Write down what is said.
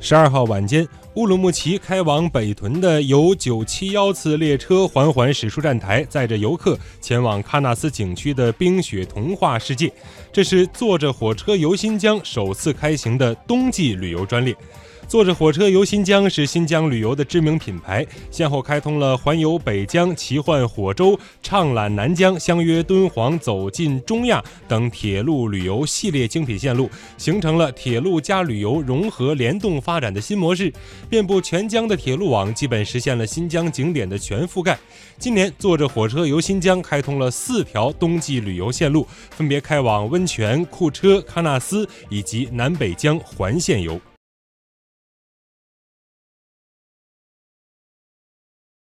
十二号晚间，乌鲁木齐开往北屯的由九七幺次列车缓缓驶出站台，载着游客前往喀纳斯景区的冰雪童话世界。这是坐着火车游新疆首次开行的冬季旅游专列。坐着火车游新疆是新疆旅游的知名品牌，先后开通了环游北疆、奇幻火州、畅览南疆、相约敦煌、走进中亚等铁路旅游系列精品线路，形成了铁路加旅游融合联动发展的新模式。遍布全疆的铁路网基本实现了新疆景点的全覆盖。今年，坐着火车游新疆开通了四条冬季旅游线路，分别开往温泉、库车、喀纳斯以及南北疆环线游。